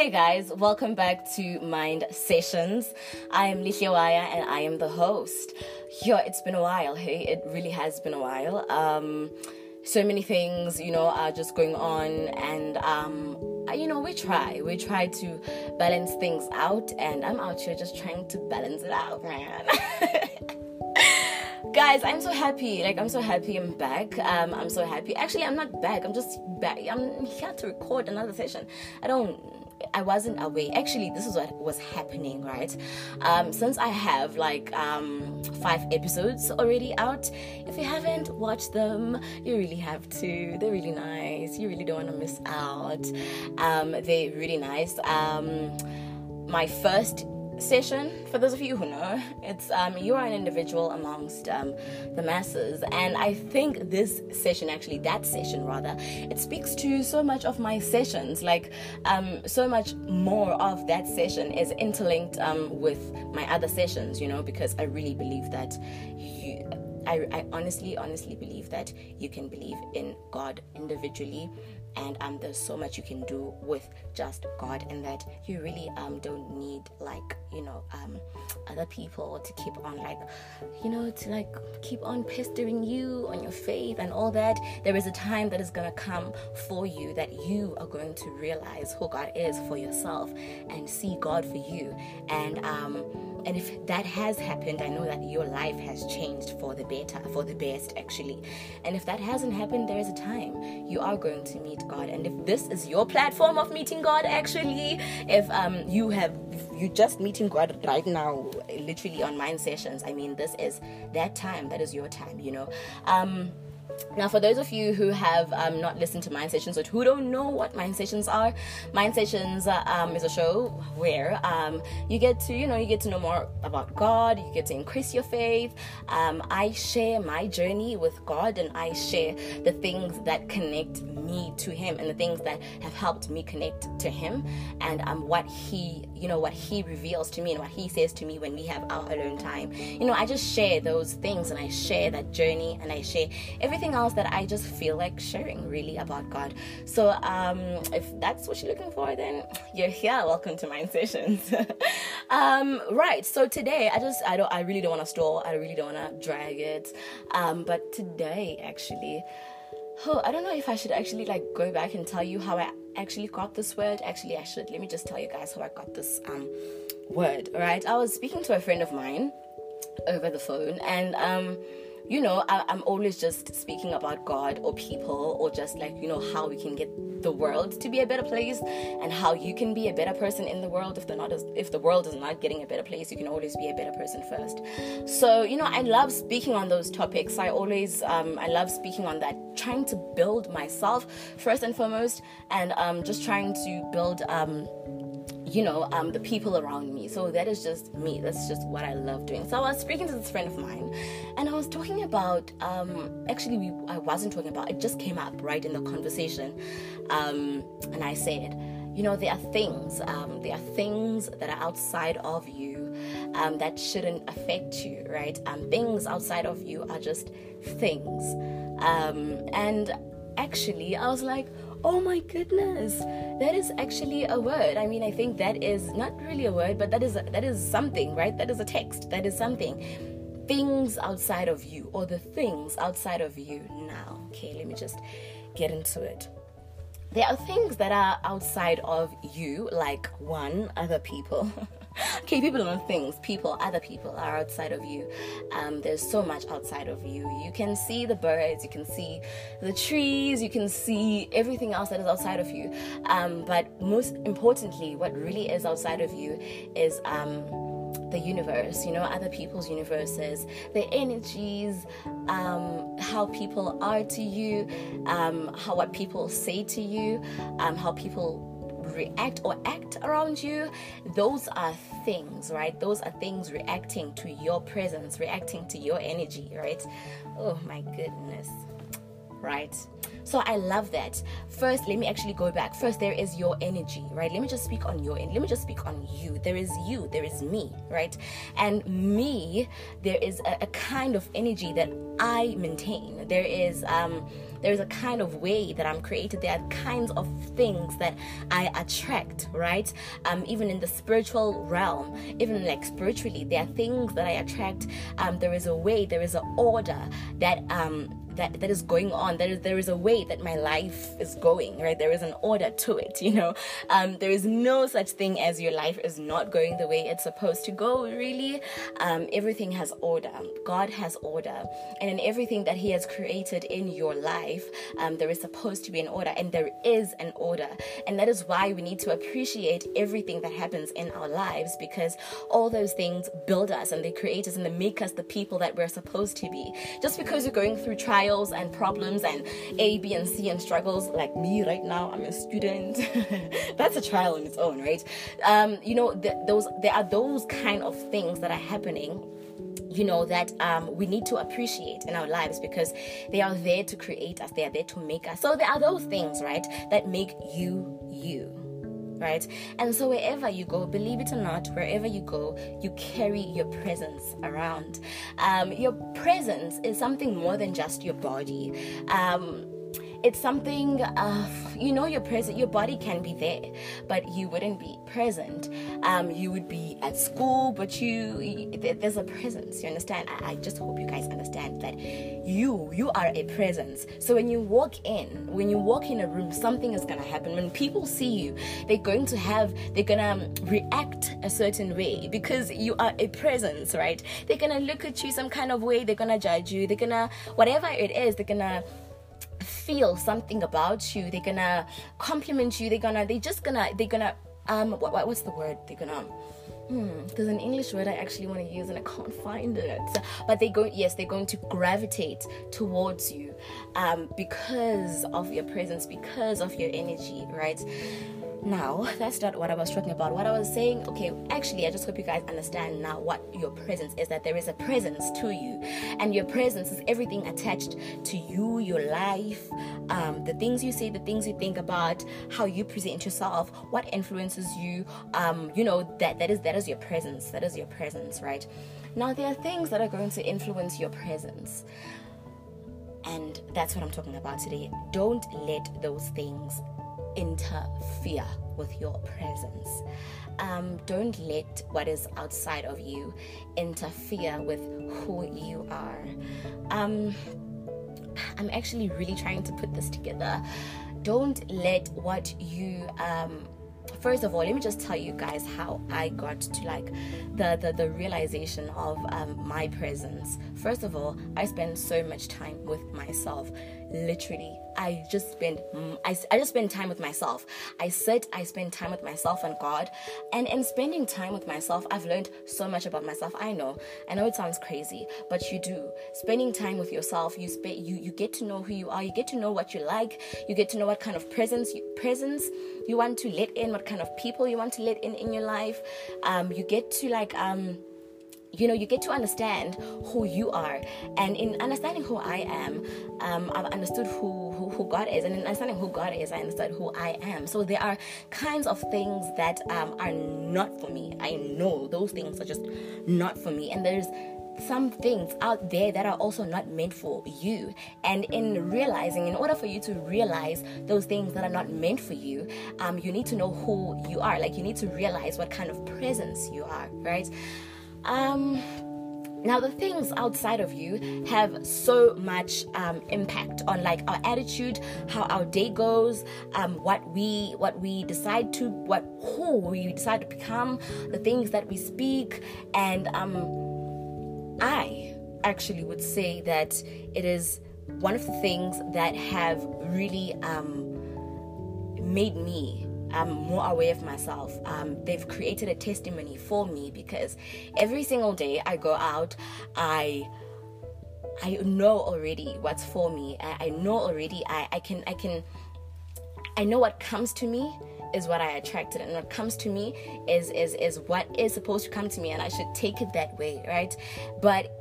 Hey guys, welcome back to Mind Sessions. I am Lihiwaya and I am the host. Yo, it's been a while, hey, it really has been a while. Um, so many things, you know, are just going on, and um, you know, we try, we try to balance things out, and I'm out here just trying to balance it out, man. guys i'm so happy like i'm so happy i'm back um i'm so happy actually i'm not back i'm just back i'm here to record another session i don't I wasn't away. Actually, this is what was happening, right? Um, since I have like um, five episodes already out, if you haven't watched them, you really have to. They're really nice. You really don't want to miss out. Um, they're really nice. Um, my first session. For those of you who know it's um, you are an individual amongst um, the masses. And i think this session actually that session rather it speaks to so much of my sessions. Like um, so much more of that session is interlinked um, with my other sessions you know because i really believe that you I, I honestly honestly believe that you can believe in god individually and um, there's so much you can do with just God, and that you really um, don't need like you know um, other people to keep on like you know to like keep on pestering you on your faith and all that. There is a time that is gonna come for you that you are going to realize who God is for yourself and see God for you, and um, and if that has happened, I know that your life has changed for the better, for the best, actually. And if that hasn't happened, there is a time you are going to meet God. And if this is your platform of meeting God, actually, if um, you have you just meeting God right now, literally on mind sessions, I mean, this is that time. That is your time, you know. Um, now, for those of you who have um, not listened to Mind Sessions or who don't know what Mind Sessions are, Mind Sessions uh, um, is a show where um, you get to, you know, you get to know more about God. You get to increase your faith. Um, I share my journey with God, and I share the things that connect me to Him, and the things that have helped me connect to Him, and um, what He, you know, what He reveals to me, and what He says to me when we have our alone time. You know, I just share those things, and I share that journey, and I share everything something else that I just feel like sharing really about God. So um, if that's what you're looking for, then you're here. Welcome to Mind Sessions. um, right. So today, I just I don't I really don't want to stall. I really don't want to drag it. Um, but today, actually. Oh, I don't know if I should actually like go back and tell you how I actually got this word. Actually, I should. Let me just tell you guys how I got this um word. All right, I was speaking to a friend of mine over the phone, and um you know, I, am always just speaking about God or people or just like, you know, how we can get the world to be a better place and how you can be a better person in the world. If they're not, if the world is not getting a better place, you can always be a better person first. So, you know, I love speaking on those topics. I always, um, I love speaking on that, trying to build myself first and foremost, and um, just trying to build, um, you know, um, the people around me. So that is just me. That's just what I love doing. So I was speaking to this friend of mine, and I was talking about. Um, actually, we, I wasn't talking about. It just came up right in the conversation, um, and I said, you know, there are things. Um, there are things that are outside of you um, that shouldn't affect you, right? Um, things outside of you are just things, and actually, I was like oh my goodness that is actually a word. I mean i think that is not really a word but that is that is something right? That is a text. That is something. Things outside of you or the things outside of you now. Okay let me just get into it. There are things that are outside of you like one other people okay, people don't things. People, other people are outside of you. Um, there's so much outside of you. You can see the birds, you can see the trees, you can see everything else that is outside of you. Um, but most importantly, what really is outside of you is um, the universe, you know, other people's universes, the energies, um, how people are to you, um, how what people say to you, um, how people react or act around you, those are things, right? Those are things reacting to your presence, reacting to your energy, right? Oh my goodness, right? So I love that. First, let me actually go back. First, there is your energy, right? Let me just speak on your end. Let me just speak on you. There is you, there is me, right? And me, there is a, a kind of energy that I maintain. There is um there's a kind of way that I'm created. There are kinds of things that I attract, right? Um, even in the spiritual realm, even like spiritually, there are things that I attract. Um, there is a way, there is an order that um that that is going on there is there is a way that my life is going right? There is an order to it you know? Um, there is no such thing as your life is not going the way it's supposed to go really. Um, everything has order. God has order. And in everything that he has created in your life um, there is supposed to be an order and there is an order. And that is why we need to appreciate everything that happens in our lives because all those things build us and they create us and they make us the people that we're supposed to be. Just because you're going through trials trials and problems and A, B, and C and struggles, like me right now, I'm a student. That's a trial on its own, right? Um, you know, th- those there are those kind of things that are happening you know that um, we need to appreciate in our lives because they are there to create us they are there to make us so there are those things right that make you you right? And so wherever you go, believe it or not, wherever you go, you carry your presence around. Um, your presence is something more than just your body. Um, it's something uh, you know you're present your body can be there but you wouldn't be present. Um, you would be at school but you, you there's a presence you understand? I, I, just hope you guys understand that you you are a presence. So when you walk in when you walk in a room something is gonna happen. When people see you they're going to have they're gonna react a certain way because you are a presence right? They're gonna look at you some kind of way they're gonna judge you they're gonna whatever it is they're gonna feel something about you they're gonna compliment you they're gonna they're just gonna they're gonna um what, what what's the word they're gonna Hmm, there's an English word I actually want to use and I can't find it. But they go, yes, they're going to gravitate towards you um, because of your presence, because of your energy, right? Now, that's not what I was talking about. What I was saying, okay, actually, I just hope you guys understand now what your presence is that there is a presence to you, and your presence is everything attached to you, your life, um, the things you say, the things you think about, how you present yourself, what influences you. Um, you know that that is that is your presence. That is your presence, right? Now, there are things that are going to influence your presence. And that's what I'm talking about today. Don't let those things interfere with your presence. Um, don't let what is outside of you interfere with who you are. Um, I'm actually really trying to put this together. Don't let what you um, first of all let me just tell you guys how i got to like the the, the realization of um, my presence first of all i spend so much time with myself literally i just spend I, I just spend time with myself. I sit i spend time with myself and god. And in spending time with myself i've learned so much about myself. I know i know it sounds crazy but you do. Spending time with yourself you spe- you you get to know who you are you get to know what you like you get to know what kind of presence you, presence you want to let in what kind of people you want to let in in your life. Um you get to like um you know you get to understand who you are and in understanding who i am um, i've understood who, who, who god is and in understanding who god is i understood who i am so there are kinds of things that um, are not for me i know those things are just not for me and there's some things out there that are also not meant for you. And in realizing, in order for you to realize those things that are not meant for you, um, you need to know who you are. Like, you need to realize what kind of presence you are, right? Um, now the things outside of you have so much um, impact on like our attitude how our day goes um, what we what we decide to what who we decide to become the things that we speak. And um, i actually would say that it is one of the things that have really um, made me I'm more aware of myself. Um, they've created a testimony for me because every single day I go out, I I know already what's for me. I, I know already. I, I can I can I know what comes to me is what I attracted, and what comes to me is is is what is supposed to come to me, and I should take it that way, right? But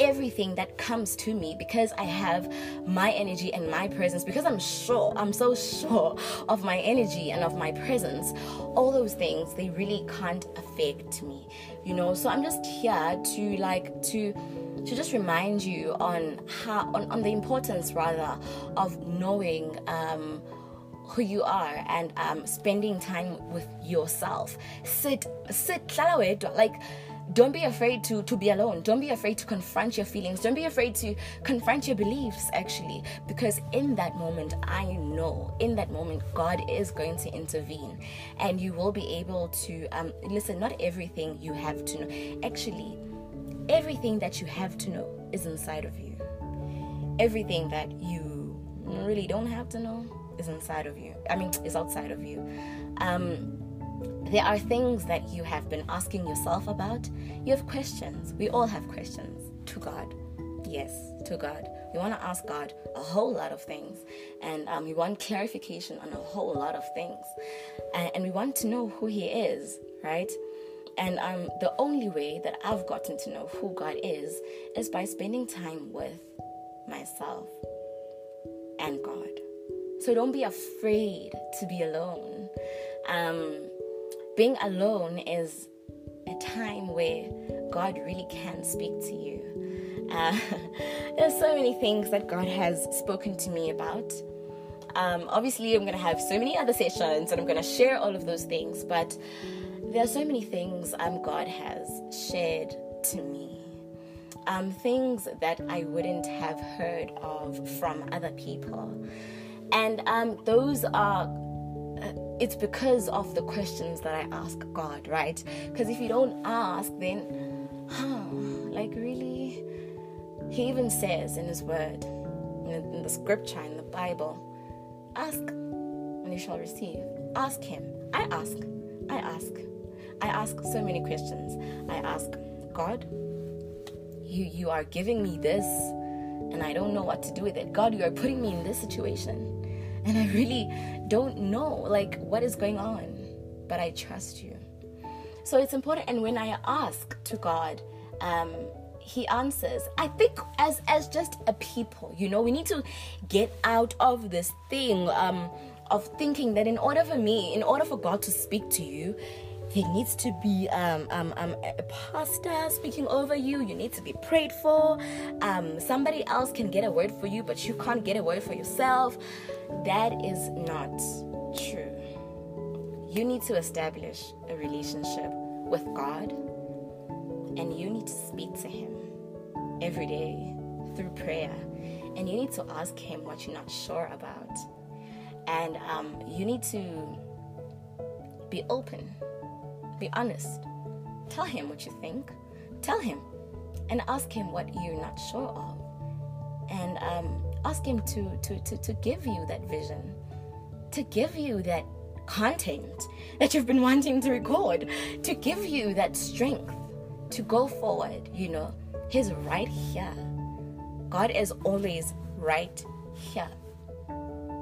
everything that comes to me because I have my energy and my presence, because I'm sure, I'm so sure of my energy and of my presence, all those things, they really can't affect me, you know. So I'm just here to like, to to just remind you on how on, on the importance rather of knowing um, who you are and um, spending time with yourself. Sit, sit, like don't be afraid to to be alone. Don't be afraid to confront your feelings. Don't be afraid to confront your beliefs actually because in that moment i know in that moment god is going to intervene and you will be able to um, listen not everything you have to know. Actually everything that you have to know is inside of you. Everything that you really don't have to know is inside of you. I mean is outside of you. Um there are things that you have been asking yourself about. You have questions. We all have questions to God. Yes, to God. We want to ask God a whole lot of things, and um, we want clarification on a whole lot of things, and, and we want to know who He is, right? And um, the only way that I've gotten to know who God is is by spending time with myself and God. So don't be afraid to be alone. Um, being alone is a time where God really can speak to you. Uh, there's so many things that God has spoken to me about. Um, obviously, I'm going to have so many other sessions and I'm going to share all of those things, but there are so many things um, God has shared to me. Um, things that I wouldn't have heard of from other people. And um, those are it's because of the questions that I ask God, right? Because if you don't ask, then, huh, like really? He even says in His Word, in the scripture, in the Bible, ask and you shall receive. Ask Him. I ask. I ask. I ask so many questions. I ask, God, you, you are giving me this and I don't know what to do with it. God, you are putting me in this situation and I really don't know like what is going on, but I trust you. So it's important. And when I ask to God, um, he answers i think as as just a people you know we need to get out of this thing um of thinking that in order for me in order for god to speak to you there needs to be um, um, um, a pastor speaking over you. You need to be prayed for. Um, somebody else can get a word for you, but you can't get a word for yourself. That is not true. You need to establish a relationship with God, and you need to speak to Him every day through prayer. And you need to ask Him what you're not sure about. And um, you need to be open be honest. Tell him what you think. Tell him. And ask him what you're not sure of. And um, ask him to, to, to, to give you that vision, to give you that content that you've been wanting to record, to give you that strength to go forward. You know, He's right here. God is always right here.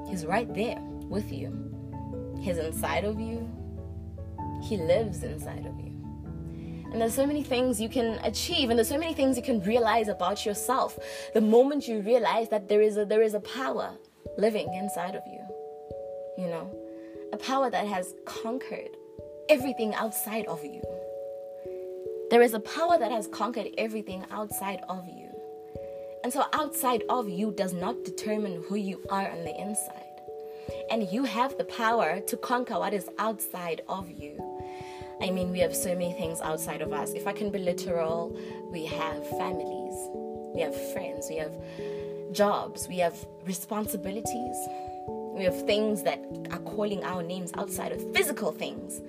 He's right there with you. He's inside of you. He lives inside of you. And there's so many things you can achieve, and there's so many things you can realize about yourself. The moment you realize that there is a there is a power living inside of you. You know? A power that has conquered everything outside of you. There is a power that has conquered everything outside of you. And so outside of you does not determine who you are on the inside. And you have the power to conquer what is outside of you. I mean, we have so many things outside of us. If I can be literal, we have families, we have friends, we have jobs, we have responsibilities, we have things that are calling our names outside of physical things,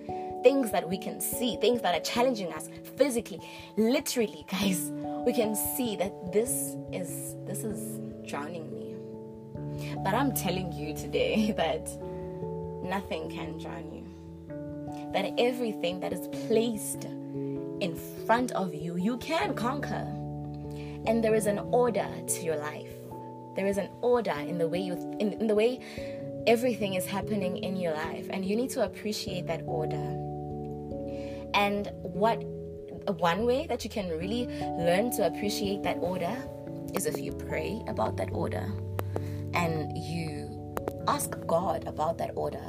things that we can see, things that are challenging us physically, literally, guys. We can see that this is this is drowning me. But I'm telling you today that nothing can drown you that everything that is placed in front of you, you can conquer. And there is an order to your life. There is an order in the way you in, in the way everything is happening in your life, and you need to appreciate that order. And what one way that you can really learn to appreciate that order is if you pray about that order and you ask God about that order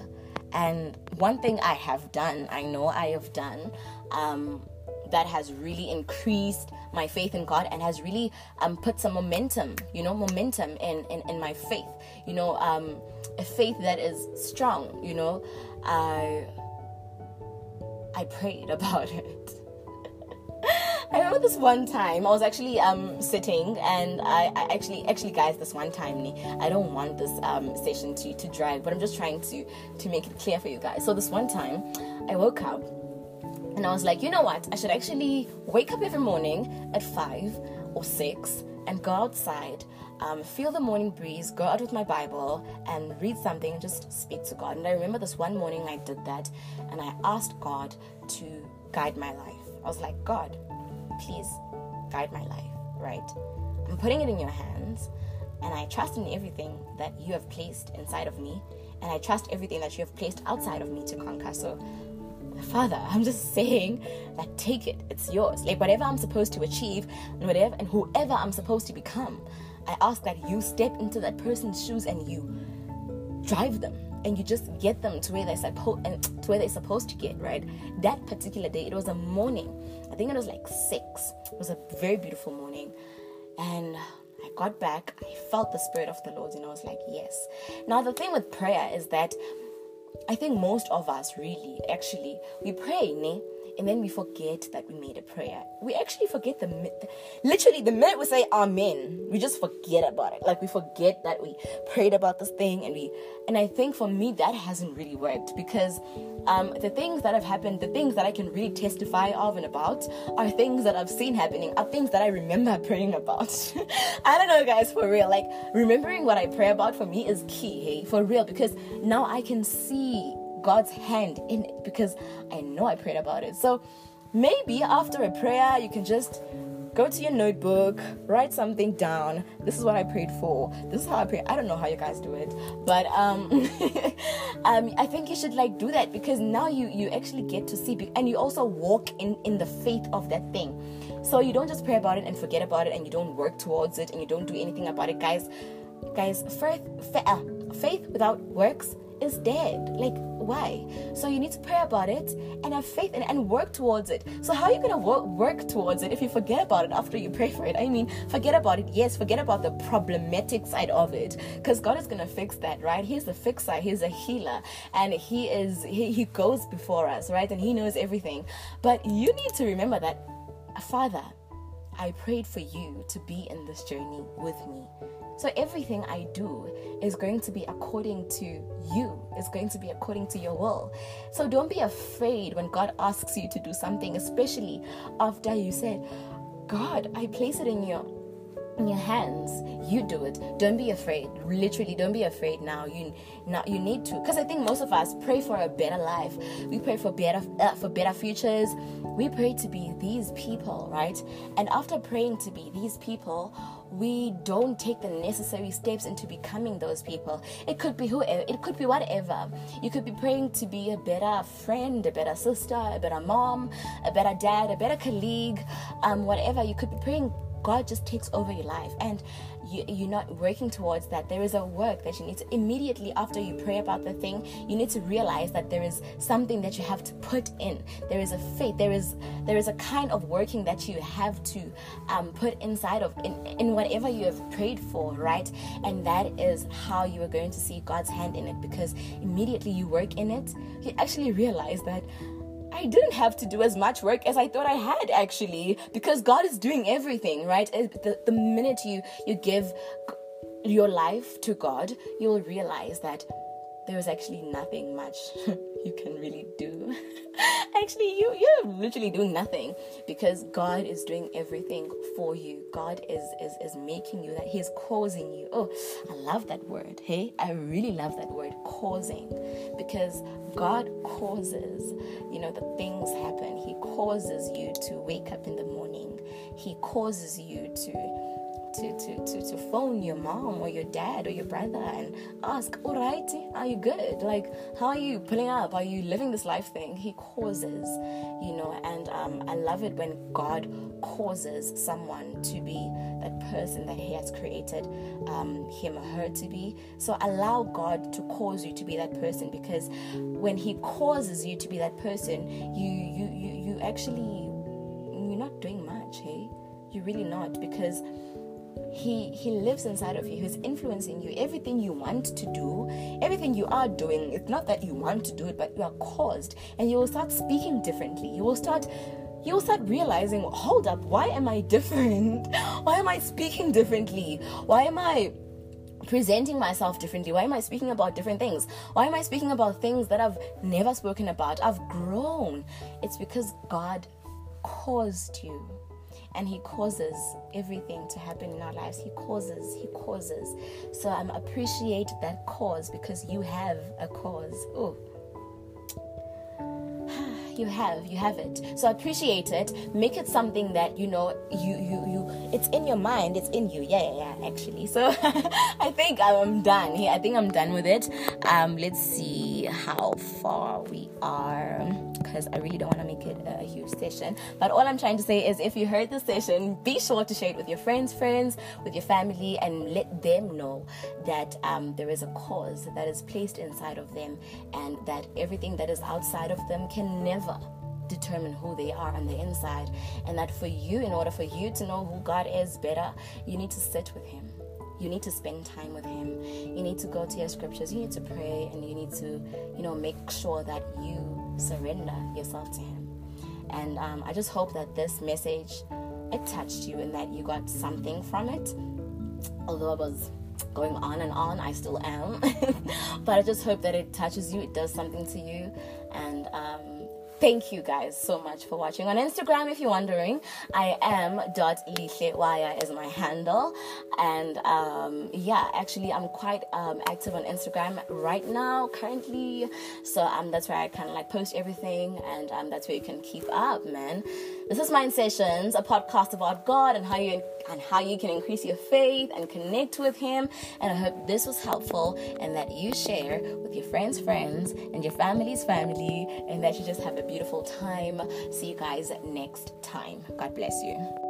and one thing I have done, I know I have done, um, that has really increased my faith in God and has really um, put some momentum, you know, momentum in, in, in my faith, you know, um, a faith that is strong, you know. I, I prayed about it. I remember this one time I was actually um sitting and I, I actually actually guys this one time I don't want this um session to to drag but I'm just trying to to make it clear for you guys. So this one time I woke up and I was like, you know what? I should actually wake up every morning at five or six and go outside, um, feel the morning breeze, go out with my Bible and read something and just speak to God. And I remember this one morning I did that and I asked God to guide my life. I was like, God, please guide my life, right? I'm putting it in your hands and I trust in everything that you have placed inside of me and I trust everything that you have placed outside of me to conquer. So Father, I'm just saying that take it, it's yours. Like whatever I'm supposed to achieve and whatever and whoever I'm supposed to become, I ask that you step into that person's shoes and you drive them and you just get them to where they're supposed to where they're supposed to get, right? That particular day, it was a morning. I think it was like six. It was a very beautiful morning. And I got back, I felt the spirit of the Lord, and I was like, yes. Now the thing with prayer is that I think most of us really, actually, we pray, ne? And then we forget that we made a prayer. We actually forget the literally the minute we say amen, we just forget about it. Like we forget that we prayed about this thing and we and I think for me that hasn't really worked because um, the things that have happened, the things that I can really testify of and about are things that I've seen happening, are things that I remember praying about. I don't know guys for real. Like remembering what I pray about for me is key, hey, for real, because now I can see God's hand in it because I know I prayed about it. So maybe after a prayer, you can just go to your notebook, write something down. This is what I prayed for. This is how I pray. I don't know how you guys do it, but um, um, I think you should like do that because now you you actually get to see, and you also walk in in the faith of that thing. So you don't just pray about it and forget about it, and you don't work towards it, and you don't do anything about it, guys. Guys, faith, uh, faith without works is dead. Like, why? So you need to pray about it and have faith and, and work towards it. So how are you gonna work, work towards it if you forget about it after you pray for it? I mean, forget about it. Yes, forget about the problematic side of it, because God is gonna fix that, right? He's the fixer. He's a healer, and He is He, he goes before us, right? And He knows everything. But you need to remember that, a Father, I prayed for you to be in this journey with me. So everything I do is going to be according to you, is going to be according to your will. So don't be afraid when God asks you to do something, especially after you said, God, I place it in your in your hands. You do it. Don't be afraid. Literally don't be afraid now. You now you need to. Because i think most of us pray for a better life. We pray for better uh, for better futures. We pray to be these people right? And after praying to be these people we don't take the necessary steps into becoming those people. It could be whoever it could be whatever. You could be praying to be a better friend a better sister a better mom a better dad a better colleague um, whatever. You could be praying God just takes over your life and you, you're not working towards that. There is a work that you need to immediately after you pray about the thing, you need to realize that there is something that you have to put in. There is a faith. There is there is a kind of working that you have to um, put inside of in, in whatever you have prayed for, right? And that is how you are going to see God's hand in it because immediately you work in it, you actually realize that I didn't have to do as much work as I thought I had actually because God is doing everything, right? The, the minute you you give your life to God, you will realize that there is actually nothing much you can really do. actually, you you're literally doing nothing because God is doing everything for you. God is is is making you that He is causing you. Oh, I love that word. Hey, I really love that word, causing, because God causes. You know, the things happen. He causes you to wake up in the morning. He causes you to to, to, to, to phone your mom or your dad or your brother and ask, all right, are you good? Like, how are you pulling up? Are you living this life thing? He causes, you know, and um, I love it when God causes someone to be that person that He has created um, him or her to be. So allow God to cause you to be that person because when He causes you to be that person, you you you, you actually you're not doing much, hey? You're really not because he he lives inside of you he's influencing you everything you want to do everything you are doing it's not that you want to do it but you are caused and you will start speaking differently you will start you will start realizing hold up why am i different why am i speaking differently why am i presenting myself differently? Why am I speaking about different things? Why am I speaking about things that I've never spoken about? I've grown. It's because God caused you and he causes everything to happen in our lives. He causes he causes. So i'm um, appreciate that cause because you have a cause. Oh you have you have it. So appreciate it. Make it something that you know you you you it's in your mind it's in you. Yeah yeah, yeah actually. So i think i'm done here. I think i'm done with it. Um let's see how far we are because i really don't want to make it a huge session but all i'm trying to say is if you heard the session be sure to share it with your friends friends with your family and let them know that um, there is a cause that is placed inside of them and that everything that is outside of them can never never determine who they are on the inside. And that for you, in order for you to know who God is better, you need to sit with Him. You need to spend time with Him. You need to go to your scriptures. You need to pray and you need to, you know, make sure that you surrender yourself to Him. And um, I just hope that this message it touched you and that you got something from it. Although I was going on and on, I still am. but I just hope that it touches you, it does something to you, and um, Thank you guys so much for watching. On Instagram, if you're wondering, I am dot is my handle. And um, yeah, actually, I'm quite um, active on Instagram right now, currently. So um, that's where I kind of like post everything, and um, that's where you can keep up, man. This is Mind Sessions, a podcast about God and how you and how you can increase your faith and connect with Him. And I hope this was helpful and that you share with your friends' friends and your family's family, and that you just have a beautiful time. See you guys next time. God bless you.